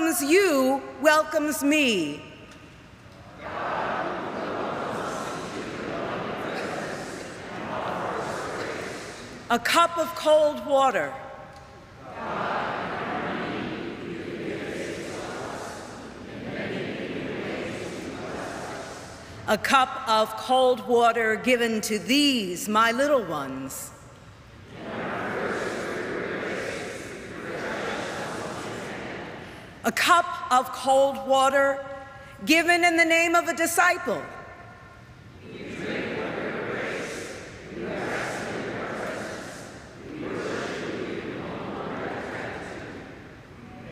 welcomes you welcomes me. A cup of cold water. A cup of cold water given to these, my little ones. A cup of cold water given in the name of a disciple.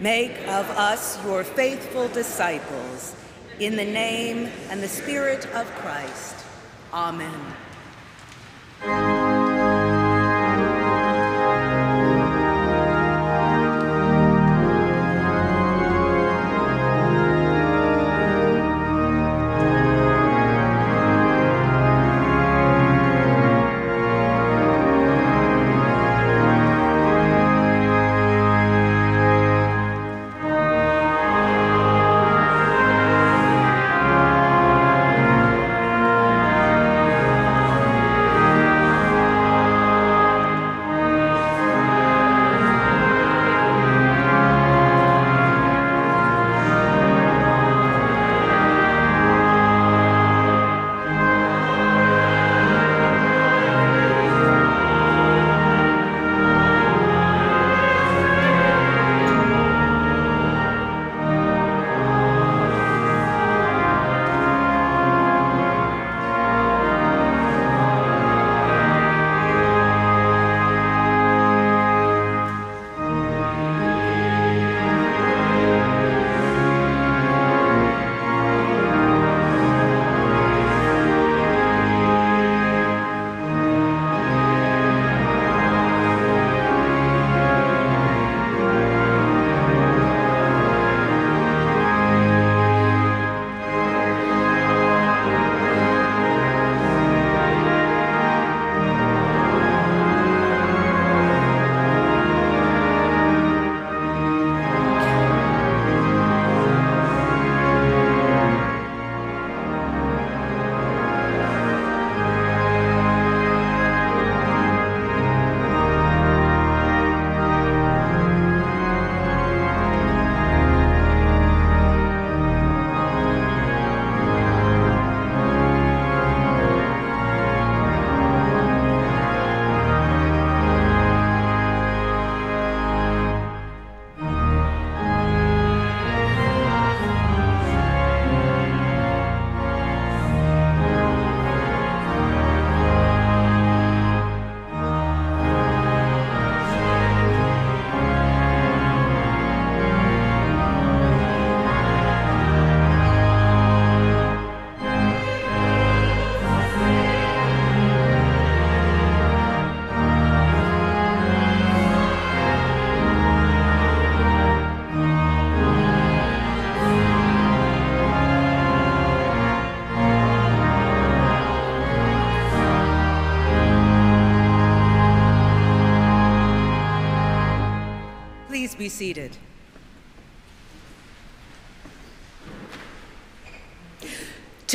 Make of us your faithful disciples, in the name and the Spirit of Christ. Amen.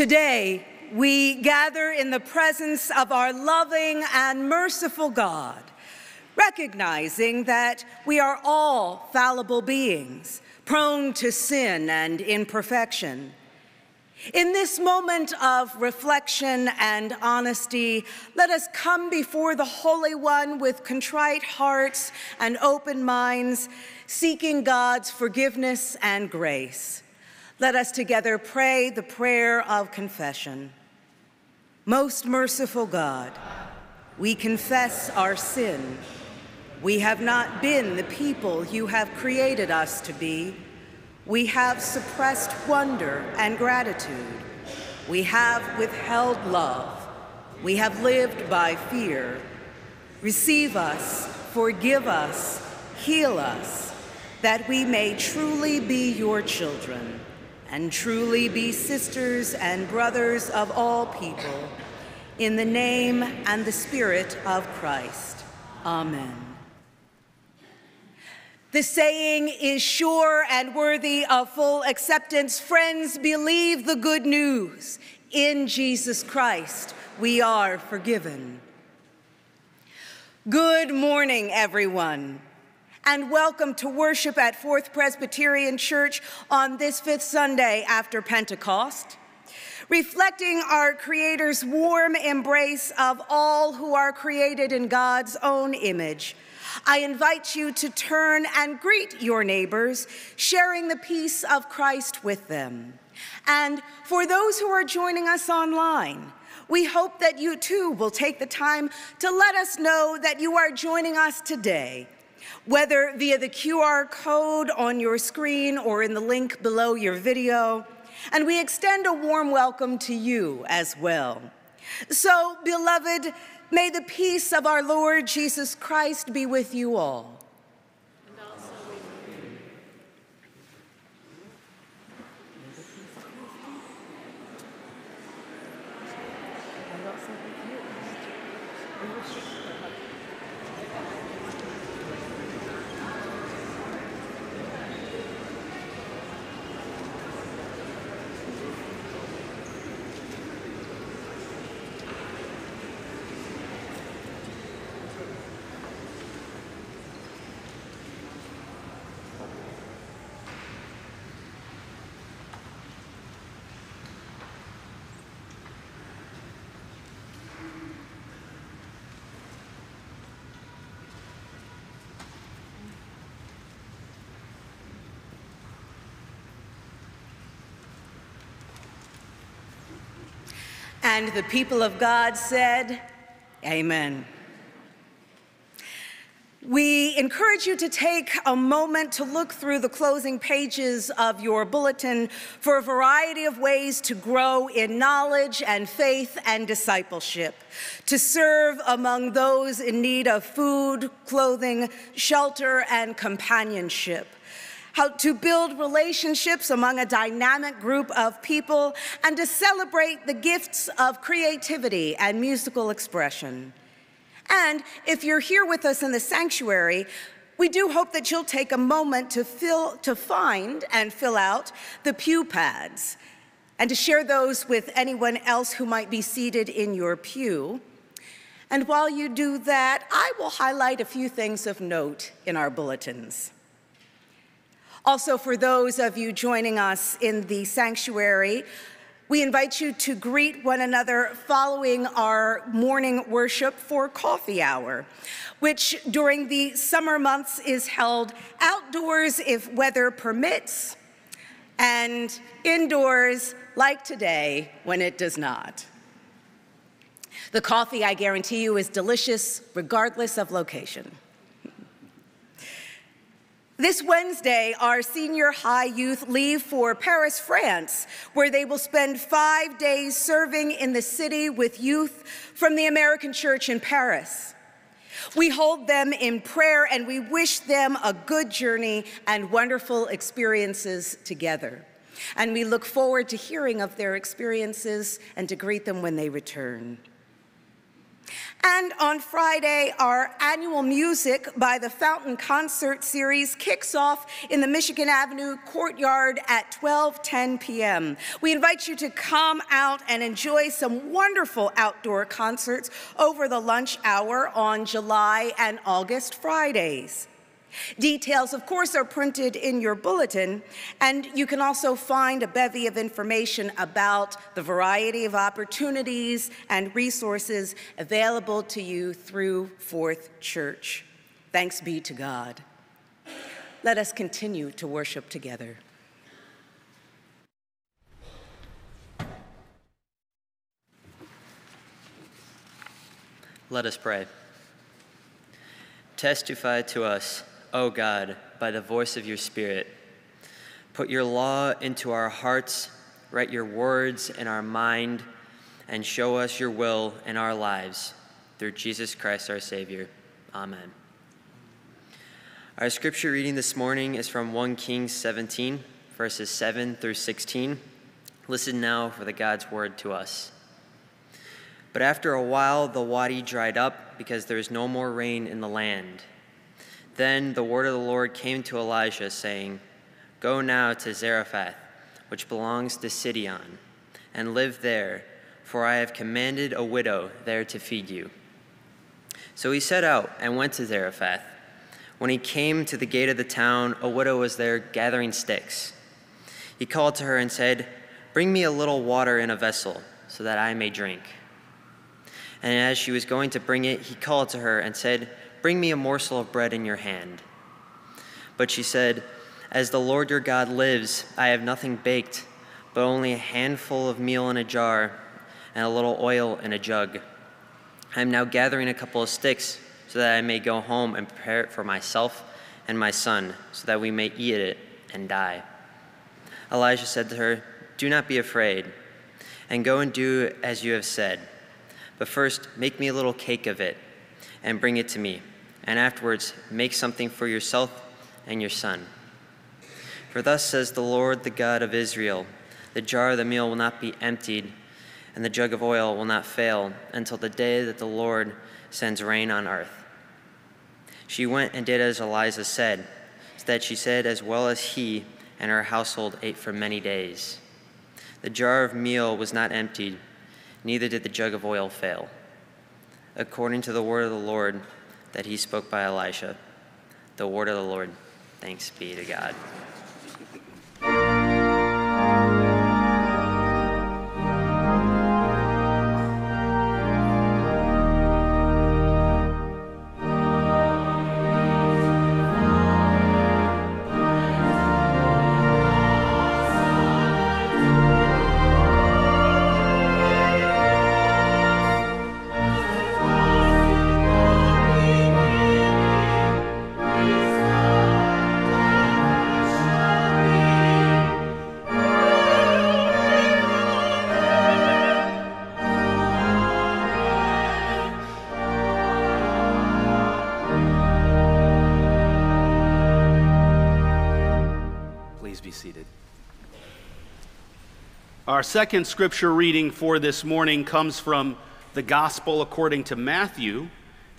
Today, we gather in the presence of our loving and merciful God, recognizing that we are all fallible beings, prone to sin and imperfection. In this moment of reflection and honesty, let us come before the Holy One with contrite hearts and open minds, seeking God's forgiveness and grace. Let us together pray the prayer of confession. Most merciful God, we confess our sin. We have not been the people you have created us to be. We have suppressed wonder and gratitude. We have withheld love. We have lived by fear. Receive us, forgive us, heal us, that we may truly be your children and truly be sisters and brothers of all people. In the name and the Spirit of Christ. Amen. The saying is sure and worthy of full acceptance. Friends, believe the good news. In Jesus Christ, we are forgiven. Good morning, everyone, and welcome to worship at Fourth Presbyterian Church on this fifth Sunday after Pentecost, reflecting our Creator's warm embrace of all who are created in God's own image I invite you to turn and greet your neighbors, sharing the peace of Christ with them. And for those who are joining us online, we hope that you too will take the time to let us know that you are joining us today, whether via the QR code on your screen or in the link below your video. And we extend a warm welcome to you as well. So, beloved, May the peace of our Lord Jesus Christ be with you all. And the people of God said, Amen. We encourage you to take a moment to look through the closing pages of your bulletin for a variety of ways to grow in knowledge and faith and discipleship, to serve among those in need of food, clothing, shelter, and companionship how to build relationships among a dynamic group of people, and to celebrate the gifts of creativity and musical expression. And if you're here with us in the sanctuary, we do hope that you'll take a moment to, fill, to find and fill out the pew pads and to share those with anyone else who might be seated in your pew. And while you do that, I will highlight a few things of note in our bulletins. Also, for those of you joining us in the sanctuary, we invite you to greet one another following our morning worship for coffee hour, which during the summer months is held outdoors if weather permits, and indoors like today when it does not. The coffee, I guarantee you, is delicious regardless of location. This Wednesday, our senior high youth leave for Paris, France, where they will spend five days serving in the city with youth from the American Church in Paris. We hold them in prayer and we wish them a good journey and wonderful experiences together. And we look forward to hearing of their experiences and to greet them when they return. And on Friday, our annual Music by the Fountain concert series kicks off in the Michigan Avenue courtyard at 12:10 p.m. We invite you to come out and enjoy some wonderful outdoor concerts over the lunch hour on July and August Fridays. Details, of course, are printed in your bulletin, and you can also find a bevy of information about the variety of opportunities and resources available to you through Fourth Church. Thanks be to God. Let us continue to worship together. Let us pray. Testify to us O God, by the voice of your Spirit. Put your law into our hearts, write your words in our mind, and show us your will in our lives. Through Jesus Christ our Savior. Amen. Our scripture reading this morning is from 1 Kings 17, verses 7 through 16. Listen now for the God's word to us. But after a while, the wadi dried up because there was no more rain in the land. Then the word of the Lord came to Elijah, saying, Go now to Zarephath, which belongs to Sidon, and live there, for I have commanded a widow there to feed you. So he set out and went to Zarephath. When he came to the gate of the town, a widow was there gathering sticks. He called to her and said, Bring me a little water in a vessel, so that I may drink. And as she was going to bring it, he called to her and said, Bring me a morsel of bread in your hand. But she said, As the Lord your God lives, I have nothing baked, but only a handful of meal in a jar and a little oil in a jug. I am now gathering a couple of sticks so that I may go home and prepare it for myself and my son, so that we may eat it and die. Elijah said to her, Do not be afraid, and go and do as you have said. But first, make me a little cake of it and bring it to me and afterwards make something for yourself and your son. For thus says the Lord, the God of Israel the jar of the meal will not be emptied, and the jug of oil will not fail until the day that the Lord sends rain on earth. She went and did as Elijah said, so that she said, as well as he and her household ate for many days. The jar of meal was not emptied, neither did the jug of oil fail. According to the word of the Lord, that he spoke by Elijah. The word of the Lord. Thanks be to God. Second scripture reading for this morning comes from the Gospel according to Matthew,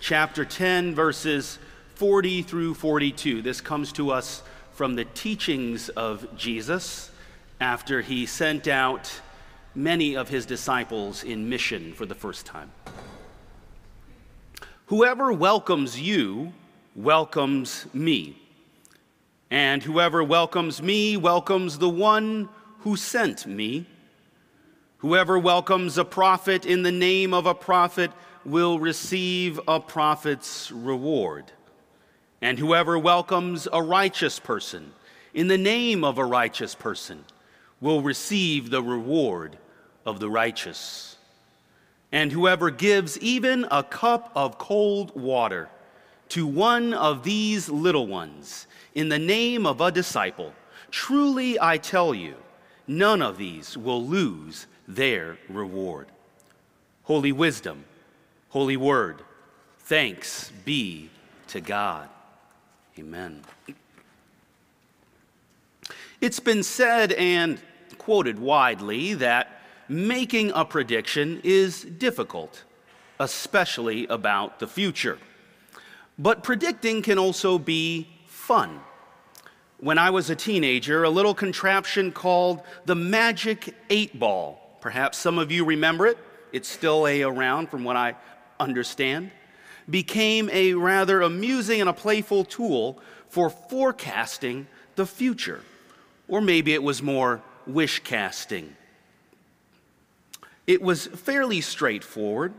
chapter 10, verses 40 through 42. This comes to us from the teachings of Jesus after he sent out many of his disciples in mission for the first time. Whoever welcomes you welcomes me, and whoever welcomes me welcomes the one who sent me. Whoever welcomes a prophet in the name of a prophet will receive a prophet's reward. And whoever welcomes a righteous person in the name of a righteous person will receive the reward of the righteous. And whoever gives even a cup of cold water to one of these little ones in the name of a disciple, truly I tell you, none of these will lose their reward. Holy wisdom, holy word, thanks be to God. Amen. It's been said and quoted widely that making a prediction is difficult, especially about the future. But predicting can also be fun. When I was a teenager, a little contraption called the Magic Eight Ball perhaps some of you remember it, it's still a around from what I understand, became a rather amusing and a playful tool for forecasting the future. Or maybe it was more wish casting. It was fairly straightforward.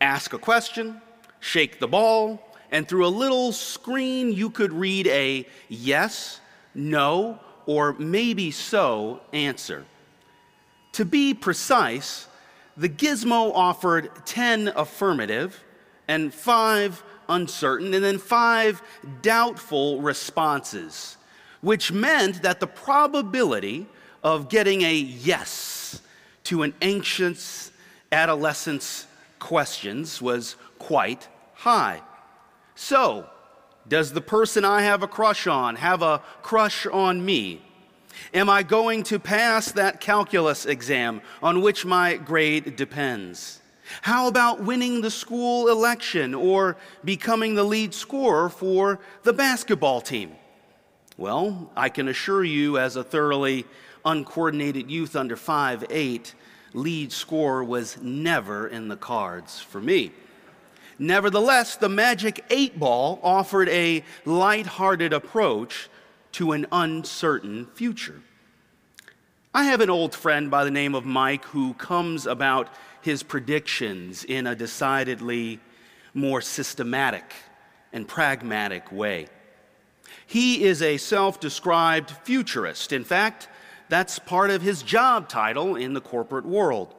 Ask a question, shake the ball, and through a little screen you could read a yes, no, or maybe so answer. To be precise, the gizmo offered 10 affirmative and 5 uncertain, and then 5 doubtful responses, which meant that the probability of getting a yes to an anxious adolescent's questions was quite high. So, does the person I have a crush on have a crush on me? Am I going to pass that calculus exam on which my grade depends? How about winning the school election or becoming the lead scorer for the basketball team? Well, I can assure you, as a thoroughly uncoordinated youth under 5'8, lead scorer was never in the cards for me. Nevertheless, the Magic 8 Ball offered a light-hearted approach to an uncertain future. I have an old friend by the name of Mike who comes about his predictions in a decidedly more systematic and pragmatic way. He is a self described futurist. In fact, that's part of his job title in the corporate world.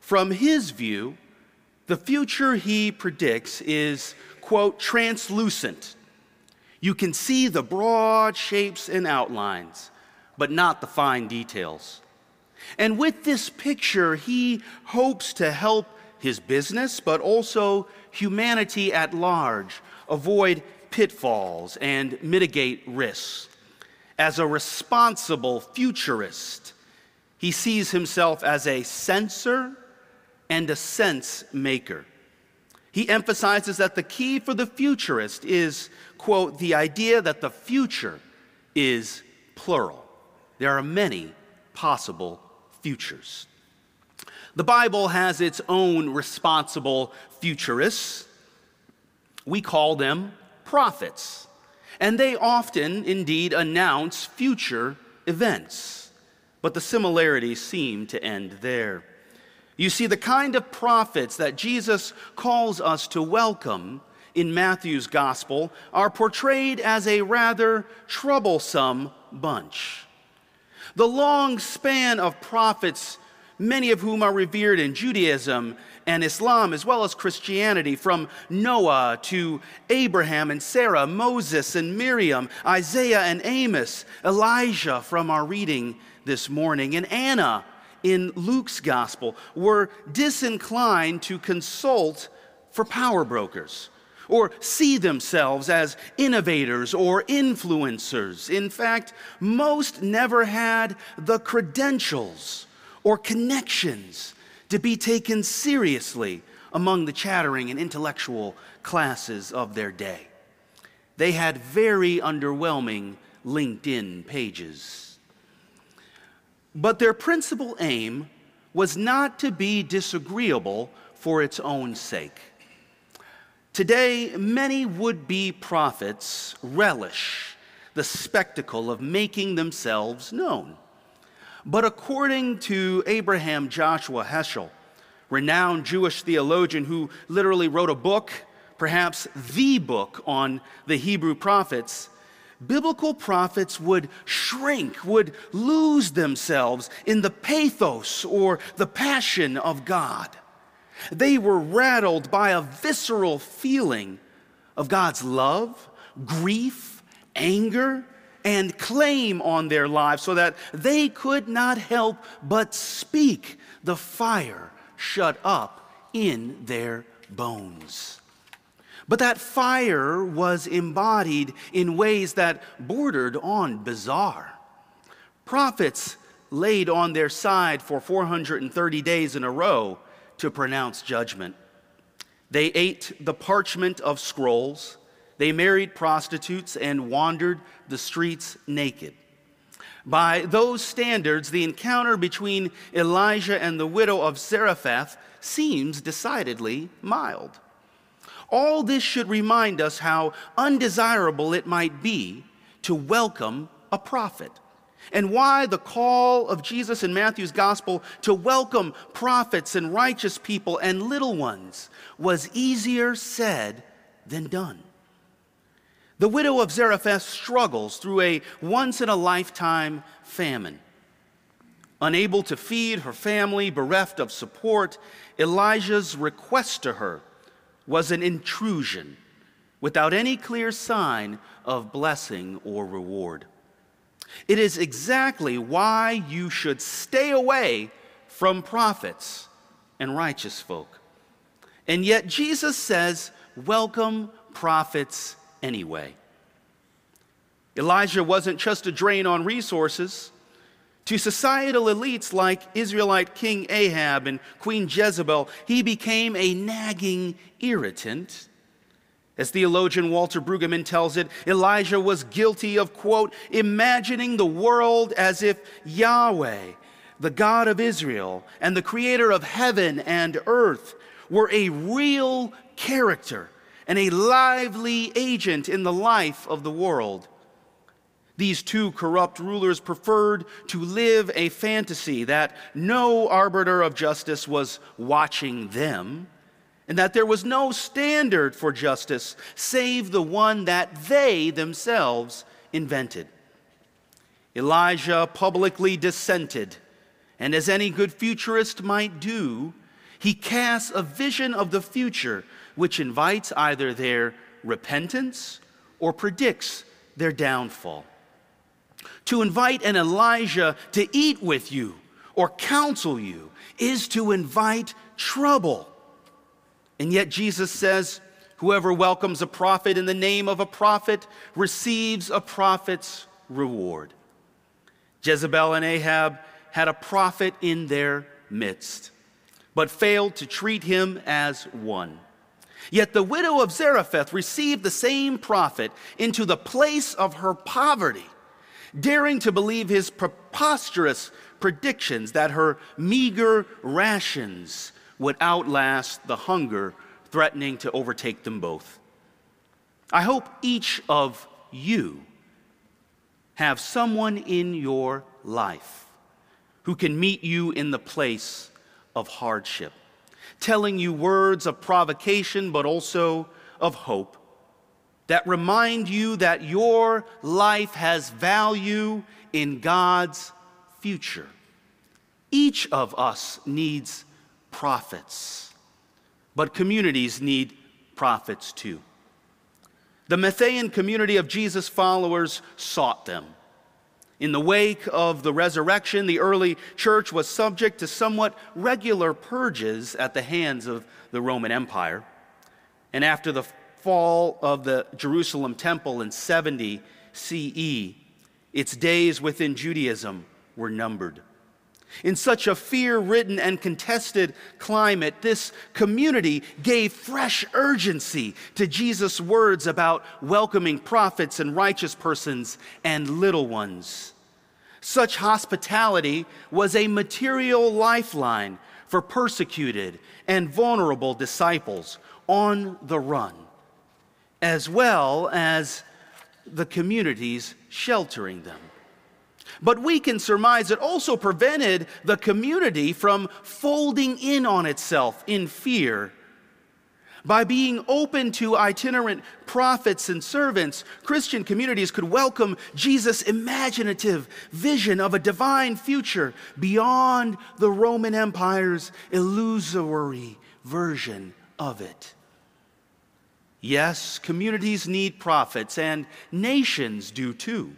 From his view, the future he predicts is, quote, translucent. You can see the broad shapes and outlines, but not the fine details. And with this picture, he hopes to help his business, but also humanity at large, avoid pitfalls and mitigate risks. As a responsible futurist, he sees himself as a sensor and a sense maker. He emphasizes that the key for the futurist is, quote, the idea that the future is plural. There are many possible futures. The Bible has its own responsible futurists. We call them prophets, and they often indeed announce future events. But the similarities seem to end there. You see, the kind of prophets that Jesus calls us to welcome in Matthew's gospel are portrayed as a rather troublesome bunch. The long span of prophets, many of whom are revered in Judaism and Islam as well as Christianity, from Noah to Abraham and Sarah, Moses and Miriam, Isaiah and Amos, Elijah from our reading this morning, and Anna in Luke's gospel, were disinclined to consult for power brokers or see themselves as innovators or influencers. In fact, most never had the credentials or connections to be taken seriously among the chattering and intellectual classes of their day. They had very underwhelming LinkedIn pages. But their principal aim was not to be disagreeable for its own sake. Today, many would be prophets relish the spectacle of making themselves known. But according to Abraham Joshua Heschel, renowned Jewish theologian who literally wrote a book, perhaps the book on the Hebrew prophets, biblical prophets would shrink, would lose themselves in the pathos or the passion of God. They were rattled by a visceral feeling of God's love, grief, anger, and claim on their lives so that they could not help but speak the fire shut up in their bones. But that fire was embodied in ways that bordered on bizarre. Prophets laid on their side for 430 days in a row to pronounce judgment. They ate the parchment of scrolls, they married prostitutes, and wandered the streets naked. By those standards, the encounter between Elijah and the widow of Zarephath seems decidedly mild. All this should remind us how undesirable it might be to welcome a prophet and why the call of Jesus in Matthew's gospel to welcome prophets and righteous people and little ones was easier said than done. The widow of Zarephath struggles through a once in a lifetime famine. Unable to feed her family, bereft of support, Elijah's request to her was an intrusion without any clear sign of blessing or reward. It is exactly why you should stay away from prophets and righteous folk. And yet Jesus says, welcome prophets anyway. Elijah wasn't just a drain on resources. To societal elites like Israelite King Ahab and Queen Jezebel, he became a nagging irritant. As theologian Walter Brueggemann tells it, Elijah was guilty of, quote, imagining the world as if Yahweh, the God of Israel and the creator of heaven and earth, were a real character and a lively agent in the life of the world. These two corrupt rulers preferred to live a fantasy that no arbiter of justice was watching them, and that there was no standard for justice save the one that they themselves invented. Elijah publicly dissented, and as any good futurist might do, he casts a vision of the future which invites either their repentance or predicts their downfall. To invite an Elijah to eat with you or counsel you is to invite trouble. And yet Jesus says, Whoever welcomes a prophet in the name of a prophet receives a prophet's reward. Jezebel and Ahab had a prophet in their midst, but failed to treat him as one. Yet the widow of Zarephath received the same prophet into the place of her poverty daring to believe his preposterous predictions that her meager rations would outlast the hunger threatening to overtake them both. I hope each of you have someone in your life who can meet you in the place of hardship, telling you words of provocation but also of hope that remind you that your life has value in God's future. Each of us needs prophets, but communities need prophets too. The Matthean community of Jesus' followers sought them. In the wake of the resurrection, the early church was subject to somewhat regular purges at the hands of the Roman Empire. And after the fall of the Jerusalem temple in 70 CE, its days within Judaism were numbered. In such a fear ridden and contested climate, this community gave fresh urgency to Jesus' words about welcoming prophets and righteous persons and little ones. Such hospitality was a material lifeline for persecuted and vulnerable disciples on the run as well as the communities sheltering them. But we can surmise it also prevented the community from folding in on itself in fear. By being open to itinerant prophets and servants, Christian communities could welcome Jesus' imaginative vision of a divine future beyond the Roman Empire's illusory version of it. Yes, communities need prophets, and nations do too.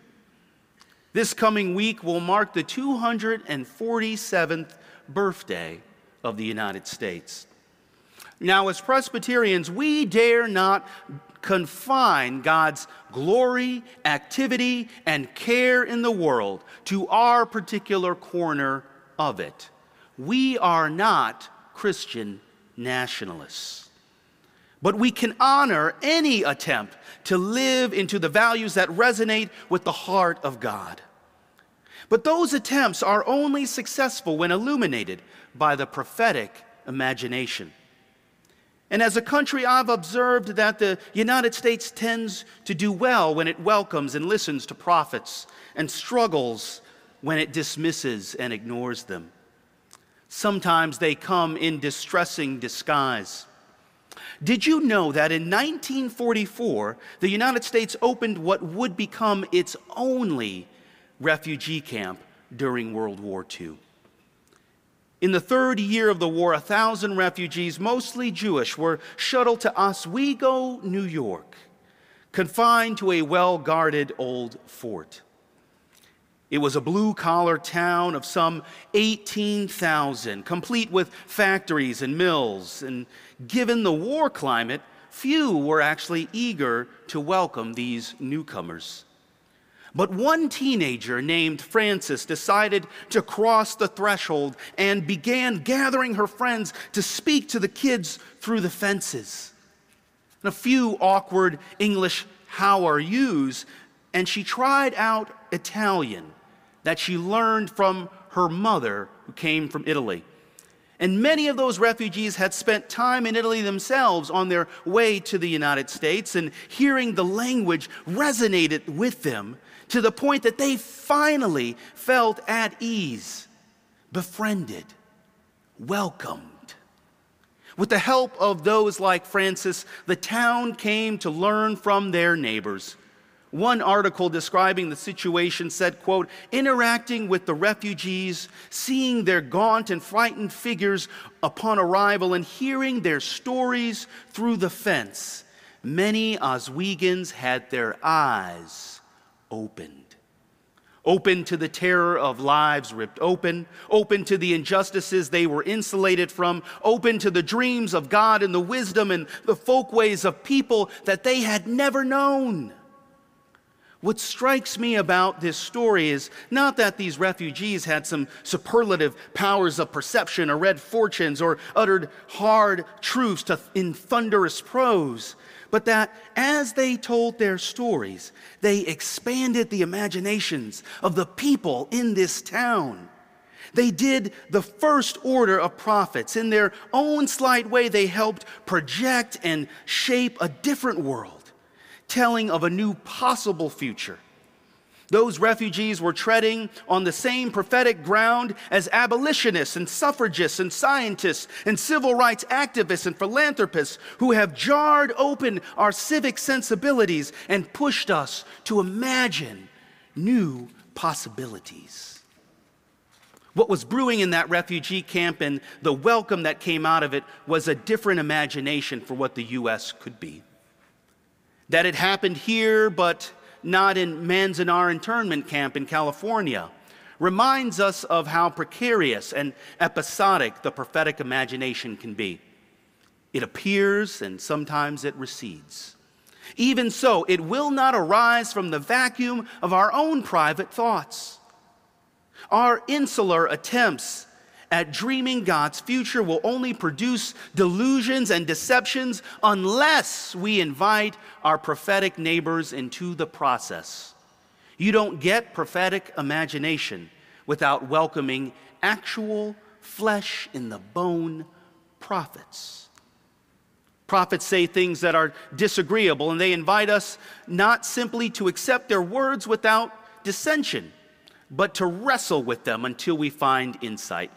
This coming week will mark the 247th birthday of the United States. Now, as Presbyterians, we dare not confine God's glory, activity, and care in the world to our particular corner of it. We are not Christian nationalists. But we can honor any attempt to live into the values that resonate with the heart of God. But those attempts are only successful when illuminated by the prophetic imagination. And as a country, I've observed that the United States tends to do well when it welcomes and listens to prophets and struggles when it dismisses and ignores them. Sometimes they come in distressing disguise. Did you know that in 1944, the United States opened what would become its only refugee camp during World War II? In the third year of the war, a thousand refugees, mostly Jewish, were shuttled to Oswego, New York, confined to a well guarded old fort. It was a blue collar town of some 18,000, complete with factories and mills. And given the war climate, few were actually eager to welcome these newcomers. But one teenager named Frances decided to cross the threshold and began gathering her friends to speak to the kids through the fences. And a few awkward English how are yous, and she tried out Italian that she learned from her mother, who came from Italy. And many of those refugees had spent time in Italy themselves on their way to the United States, and hearing the language resonated with them to the point that they finally felt at ease, befriended, welcomed. With the help of those like Frances, the town came to learn from their neighbors one article describing the situation said, quote, interacting with the refugees, seeing their gaunt and frightened figures upon arrival and hearing their stories through the fence, many Oswegans had their eyes opened. Open to the terror of lives ripped open, open to the injustices they were insulated from, open to the dreams of God and the wisdom and the folkways of people that they had never known. What strikes me about this story is not that these refugees had some superlative powers of perception or read fortunes or uttered hard truths to, in thunderous prose, but that as they told their stories, they expanded the imaginations of the people in this town. They did the first order of prophets. In their own slight way, they helped project and shape a different world telling of a new possible future. Those refugees were treading on the same prophetic ground as abolitionists and suffragists and scientists and civil rights activists and philanthropists who have jarred open our civic sensibilities and pushed us to imagine new possibilities. What was brewing in that refugee camp and the welcome that came out of it was a different imagination for what the U.S. could be that it happened here, but not in Manzanar internment camp in California, reminds us of how precarious and episodic the prophetic imagination can be. It appears and sometimes it recedes. Even so, it will not arise from the vacuum of our own private thoughts. Our insular attempts at dreaming God's future will only produce delusions and deceptions unless we invite our prophetic neighbors into the process. You don't get prophetic imagination without welcoming actual flesh in the bone prophets. Prophets say things that are disagreeable, and they invite us not simply to accept their words without dissension, but to wrestle with them until we find insight.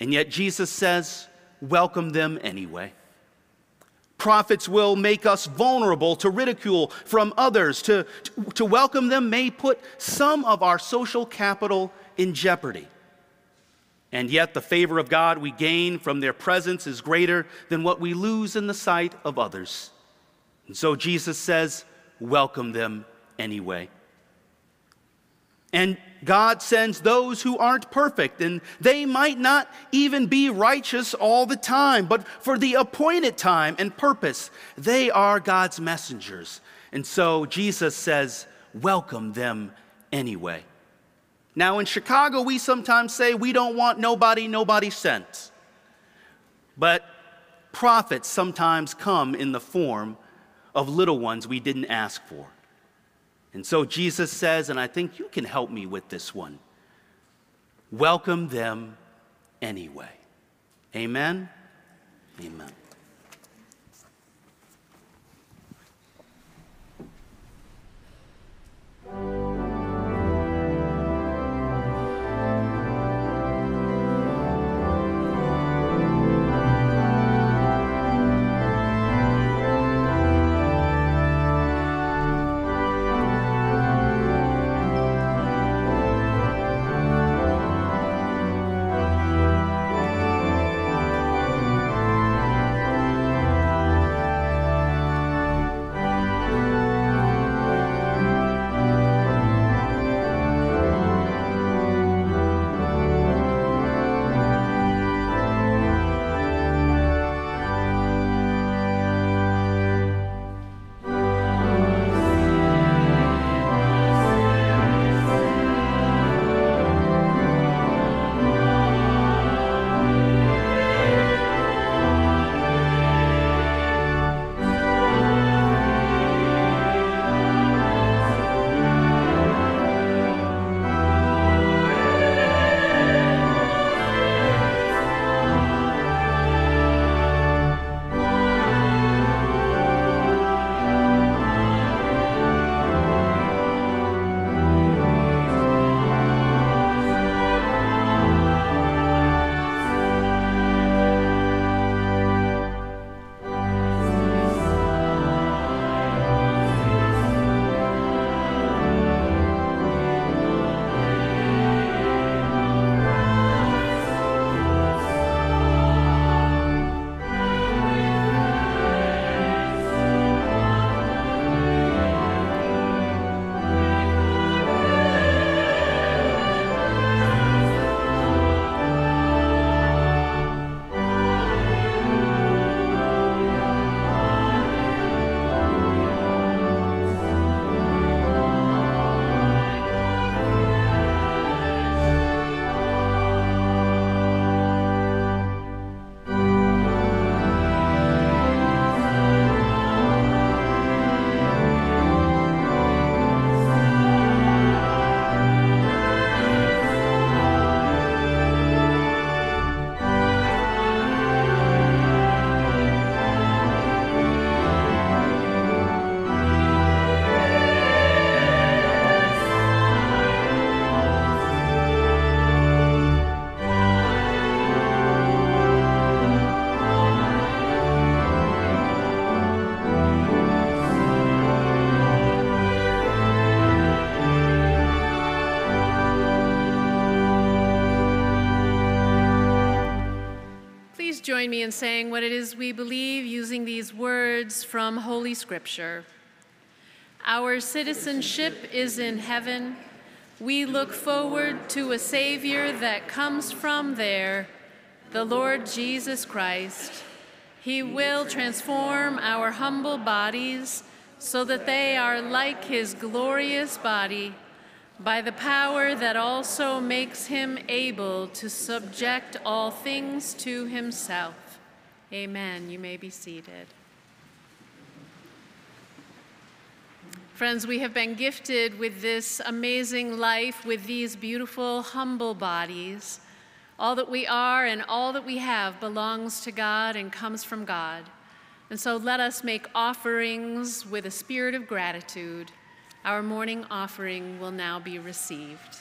And yet Jesus says, welcome them anyway. Prophets will make us vulnerable to ridicule from others. To, to, to, welcome them may put some of our social capital in jeopardy. And yet, the favor of God we gain from their presence is greater than what we lose in the sight of others. And so Jesus says, welcome them anyway. And God sends those who aren't perfect, and they might not even be righteous all the time, but for the appointed time and purpose, they are God's messengers. And so Jesus says, welcome them anyway. Now, in Chicago, we sometimes say we don't want nobody, nobody sent. But prophets sometimes come in the form of little ones we didn't ask for. And so Jesus says, and I think you can help me with this one welcome them anyway. Amen? Amen. Join me in saying what it is we believe using these words from Holy Scripture. Our citizenship is in heaven. We look forward to a Savior that comes from there, the Lord Jesus Christ. He will transform our humble bodies so that they are like his glorious body by the power that also makes him able to subject all things to himself. Amen. You may be seated. Friends, we have been gifted with this amazing life, with these beautiful, humble bodies. All that we are and all that we have belongs to God and comes from God. And so let us make offerings with a spirit of gratitude. Our morning offering will now be received.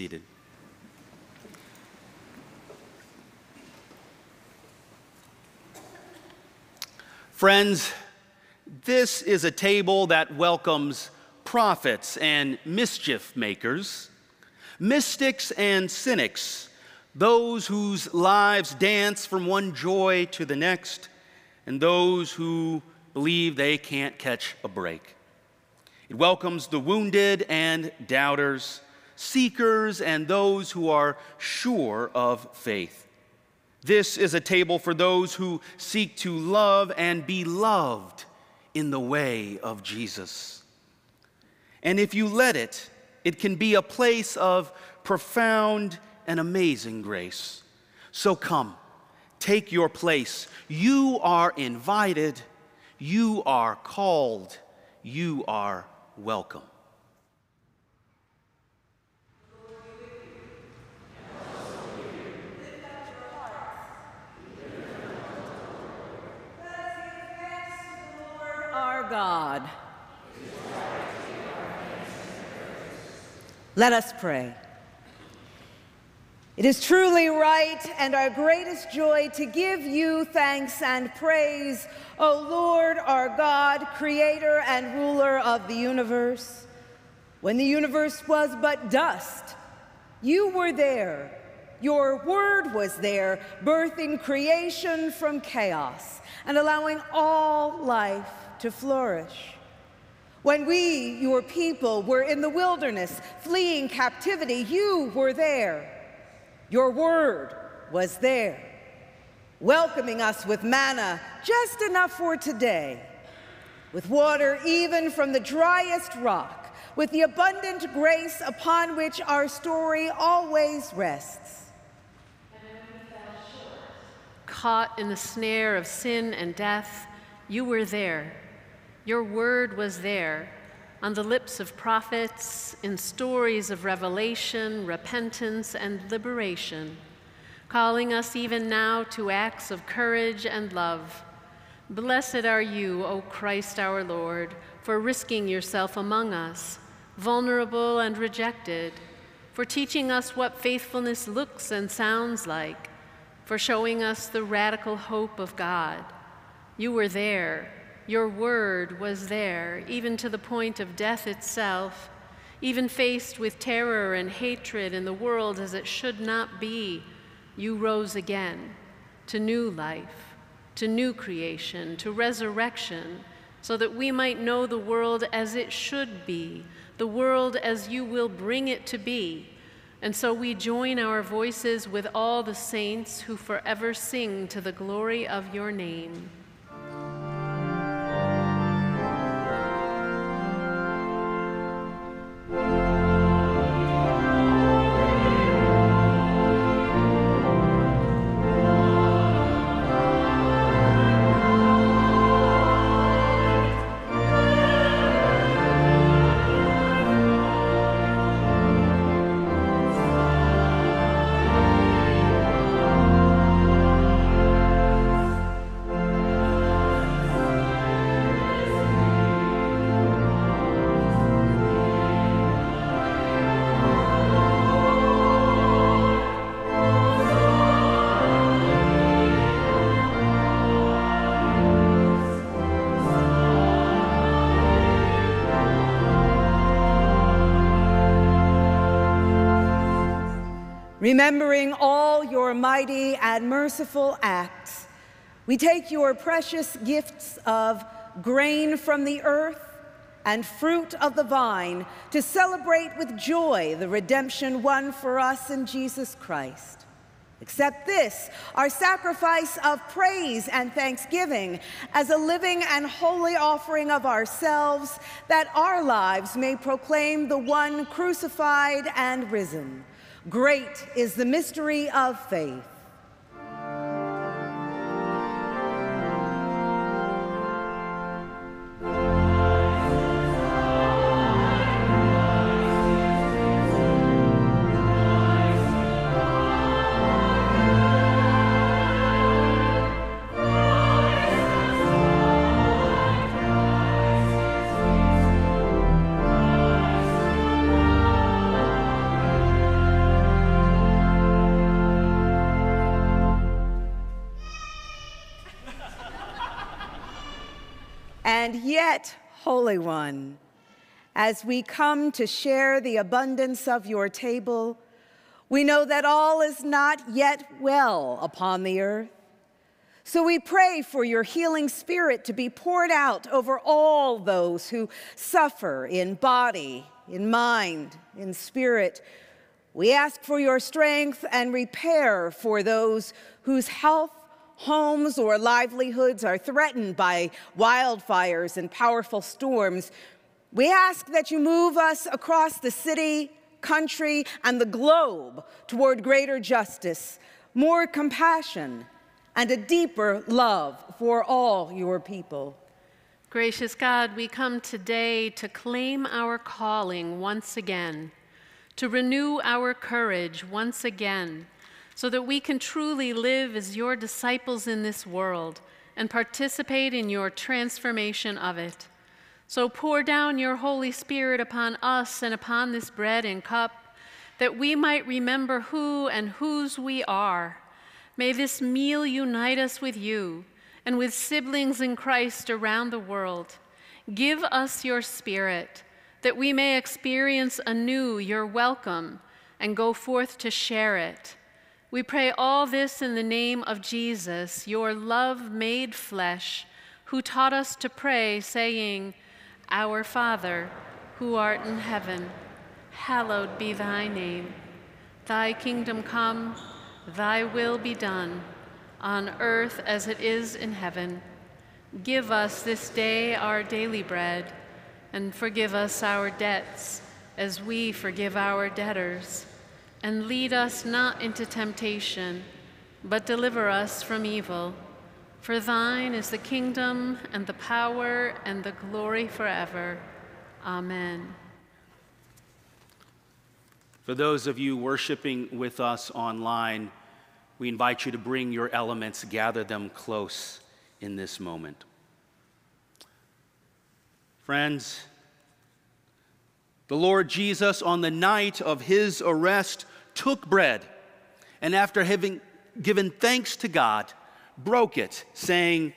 Seated. Friends, this is a table that welcomes prophets and mischief makers, mystics and cynics, those whose lives dance from one joy to the next, and those who believe they can't catch a break. It welcomes the wounded and doubters, seekers and those who are sure of faith. This is a table for those who seek to love and be loved in the way of Jesus. And if you let it, it can be a place of profound and amazing grace. So come, take your place. You are invited, you are called, you are welcome. God. Let us pray. It is truly right and our greatest joy to give you thanks and praise, O Lord, our God, creator and ruler of the universe. When the universe was but dust, you were there. Your word was there, birthing creation from chaos and allowing all life to flourish. When we, your people, were in the wilderness fleeing captivity, you were there. Your word was there, welcoming us with manna just enough for today, with water even from the driest rock, with the abundant grace upon which our story always rests. Caught in the snare of sin and death, you were there your word was there on the lips of prophets in stories of revelation, repentance, and liberation, calling us even now to acts of courage and love. Blessed are you, O Christ our Lord, for risking yourself among us, vulnerable and rejected, for teaching us what faithfulness looks and sounds like, for showing us the radical hope of God. You were there your word was there, even to the point of death itself, even faced with terror and hatred in the world as it should not be. You rose again to new life, to new creation, to resurrection, so that we might know the world as it should be, the world as you will bring it to be. And so we join our voices with all the saints who forever sing to the glory of your name. Remembering all your mighty and merciful acts, we take your precious gifts of grain from the earth and fruit of the vine to celebrate with joy the redemption won for us in Jesus Christ. Accept this, our sacrifice of praise and thanksgiving, as a living and holy offering of ourselves, that our lives may proclaim the one crucified and risen. Great is the mystery of faith. And yet Holy One. as we come to share the abundance of your table, we know that all is not yet well upon the earth. So we pray for your healing spirit to be poured out over all those who suffer in body, in mind, in spirit. We ask for your strength and repair for those whose health, homes, or livelihoods are threatened by wildfires and powerful storms. We ask that you move us across the city, country, and the globe toward greater justice, more compassion, and a deeper love for all your people. Gracious God, we come today to claim our calling once again, to renew our courage once again, so that we can truly live as your disciples in this world and participate in your transformation of it. So pour down your Holy Spirit upon us and upon this bread and cup, that we might remember who and whose we are. May this meal unite us with you and with siblings in Christ around the world. Give us your Spirit, that we may experience anew your welcome and go forth to share it. We pray all this in the name of Jesus, your love made flesh, who taught us to pray, saying, our Father, who art in heaven, hallowed be thy name. Thy kingdom come, thy will be done, on earth as it is in heaven. Give us this day our daily bread, and forgive us our debts as we forgive our debtors. And lead us not into temptation, but deliver us from evil. For thine is the kingdom and the power and the glory forever. Amen. For those of you worshiping with us online, we invite you to bring your elements, gather them close in this moment. Friends, the Lord Jesus, on the night of his arrest, took bread, and after having given thanks to God, broke it, saying,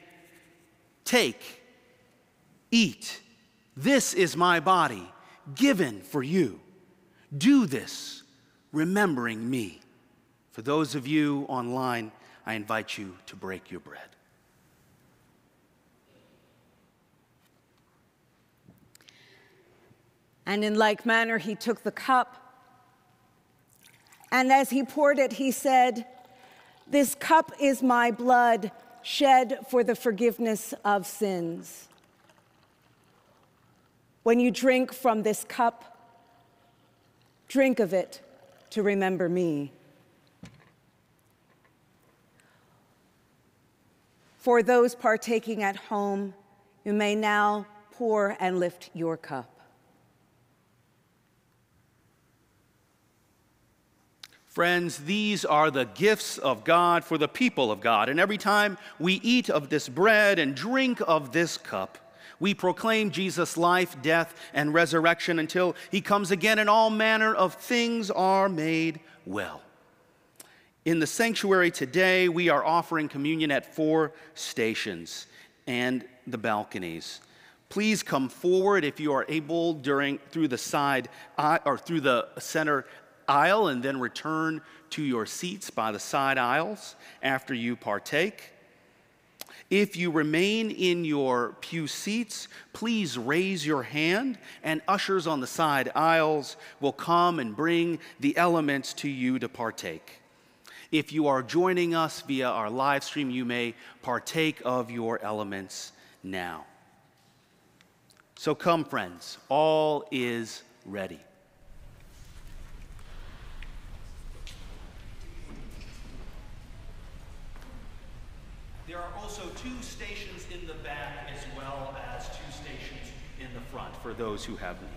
Take, eat, this is my body, given for you. Do this, remembering me. For those of you online, I invite you to break your bread. And in like manner, he took the cup. And as he poured it, he said, this cup is my blood shed for the forgiveness of sins. When you drink from this cup, drink of it to remember me. For those partaking at home, you may now pour and lift your cup. Friends, these are the gifts of God for the people of God. And every time we eat of this bread and drink of this cup, we proclaim Jesus' life, death, and resurrection until he comes again, and all manner of things are made well. In the sanctuary today, we are offering communion at four stations and the balconies. Please come forward if you are able during through the side uh, or through the center aisle and then return to your seats by the side aisles after you partake. If you remain in your pew seats, please raise your hand, and ushers on the side aisles will come and bring the elements to you to partake. If you are joining us via our live stream, you may partake of your elements now. So come, friends, all is ready. There are also two stations in the back as well as two stations in the front for those who have need.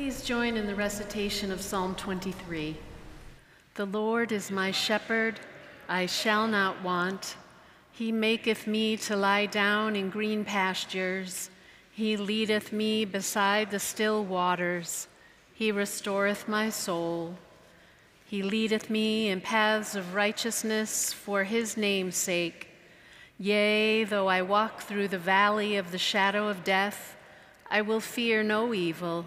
Please join in the recitation of Psalm 23. The Lord is my shepherd, I shall not want. He maketh me to lie down in green pastures. He leadeth me beside the still waters. He restoreth my soul. He leadeth me in paths of righteousness for his name's sake. Yea, though I walk through the valley of the shadow of death, I will fear no evil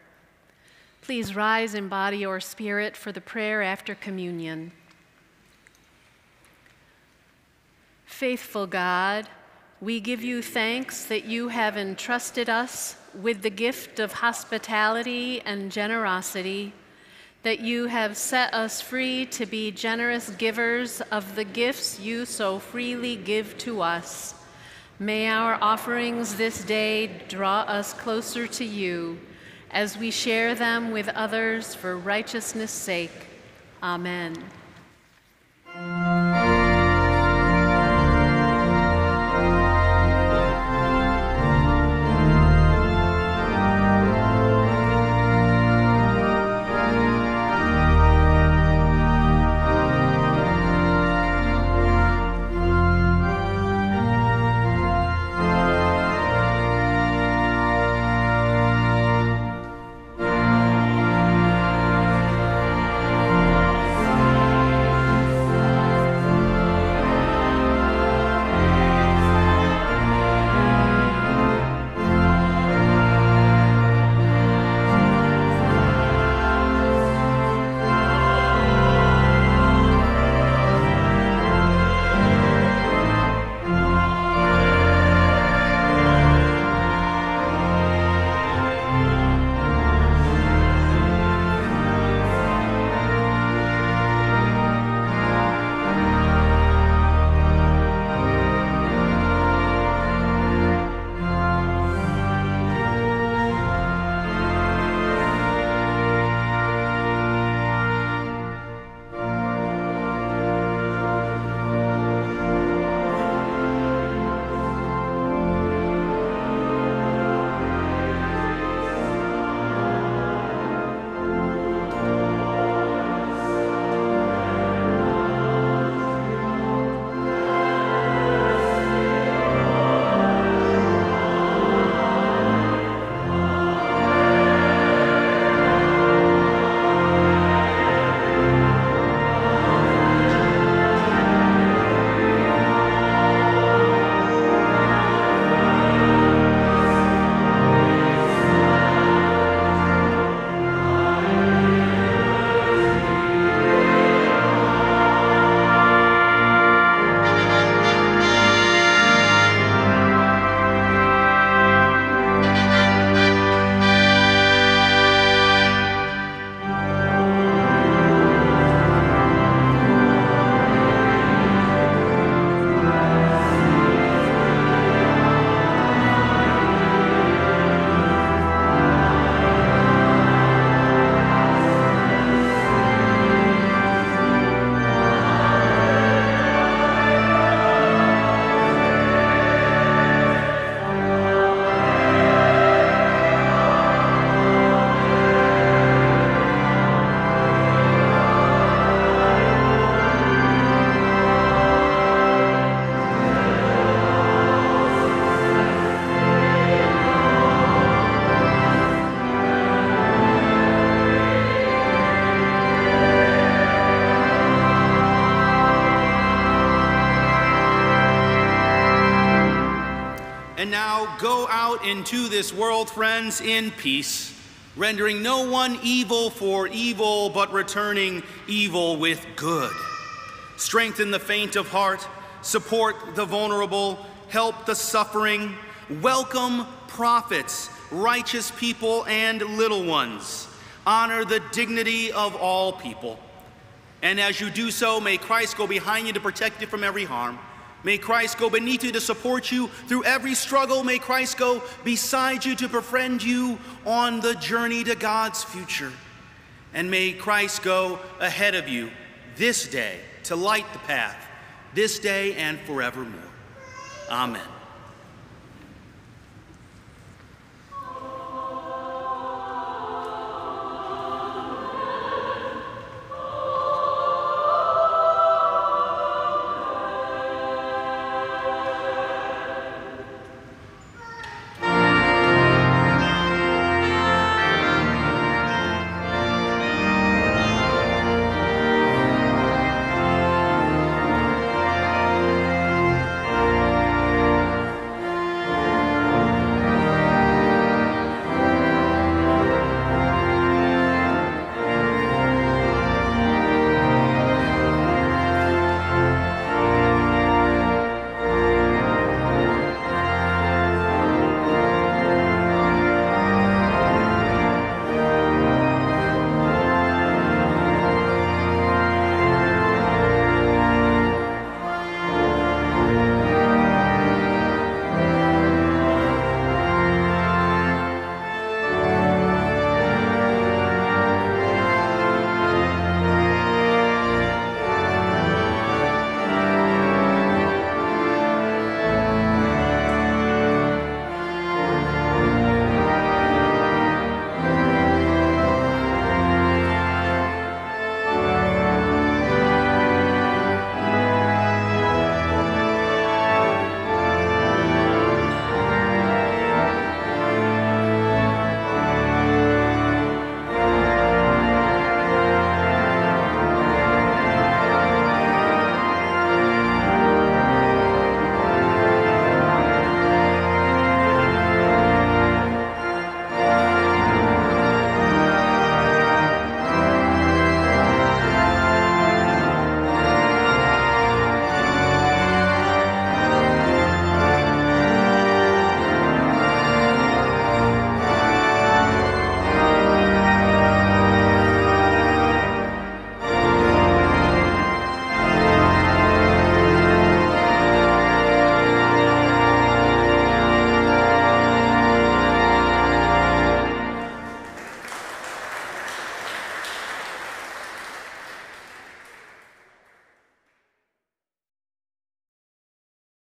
Please rise in body or spirit for the prayer after communion. Faithful God, we give you thanks that you have entrusted us with the gift of hospitality and generosity, that you have set us free to be generous givers of the gifts you so freely give to us. May our offerings this day draw us closer to you as we share them with others for righteousness' sake. Amen. Into this world, friends, in peace, rendering no one evil for evil, but returning evil with good. Strengthen the faint of heart, support the vulnerable, help the suffering, welcome prophets, righteous people, and little ones. Honor the dignity of all people. And as you do so, may Christ go behind you to protect you from every harm. May Christ go beneath you to support you through every struggle. May Christ go beside you to befriend you on the journey to God's future. And may Christ go ahead of you this day to light the path, this day and forevermore. Amen.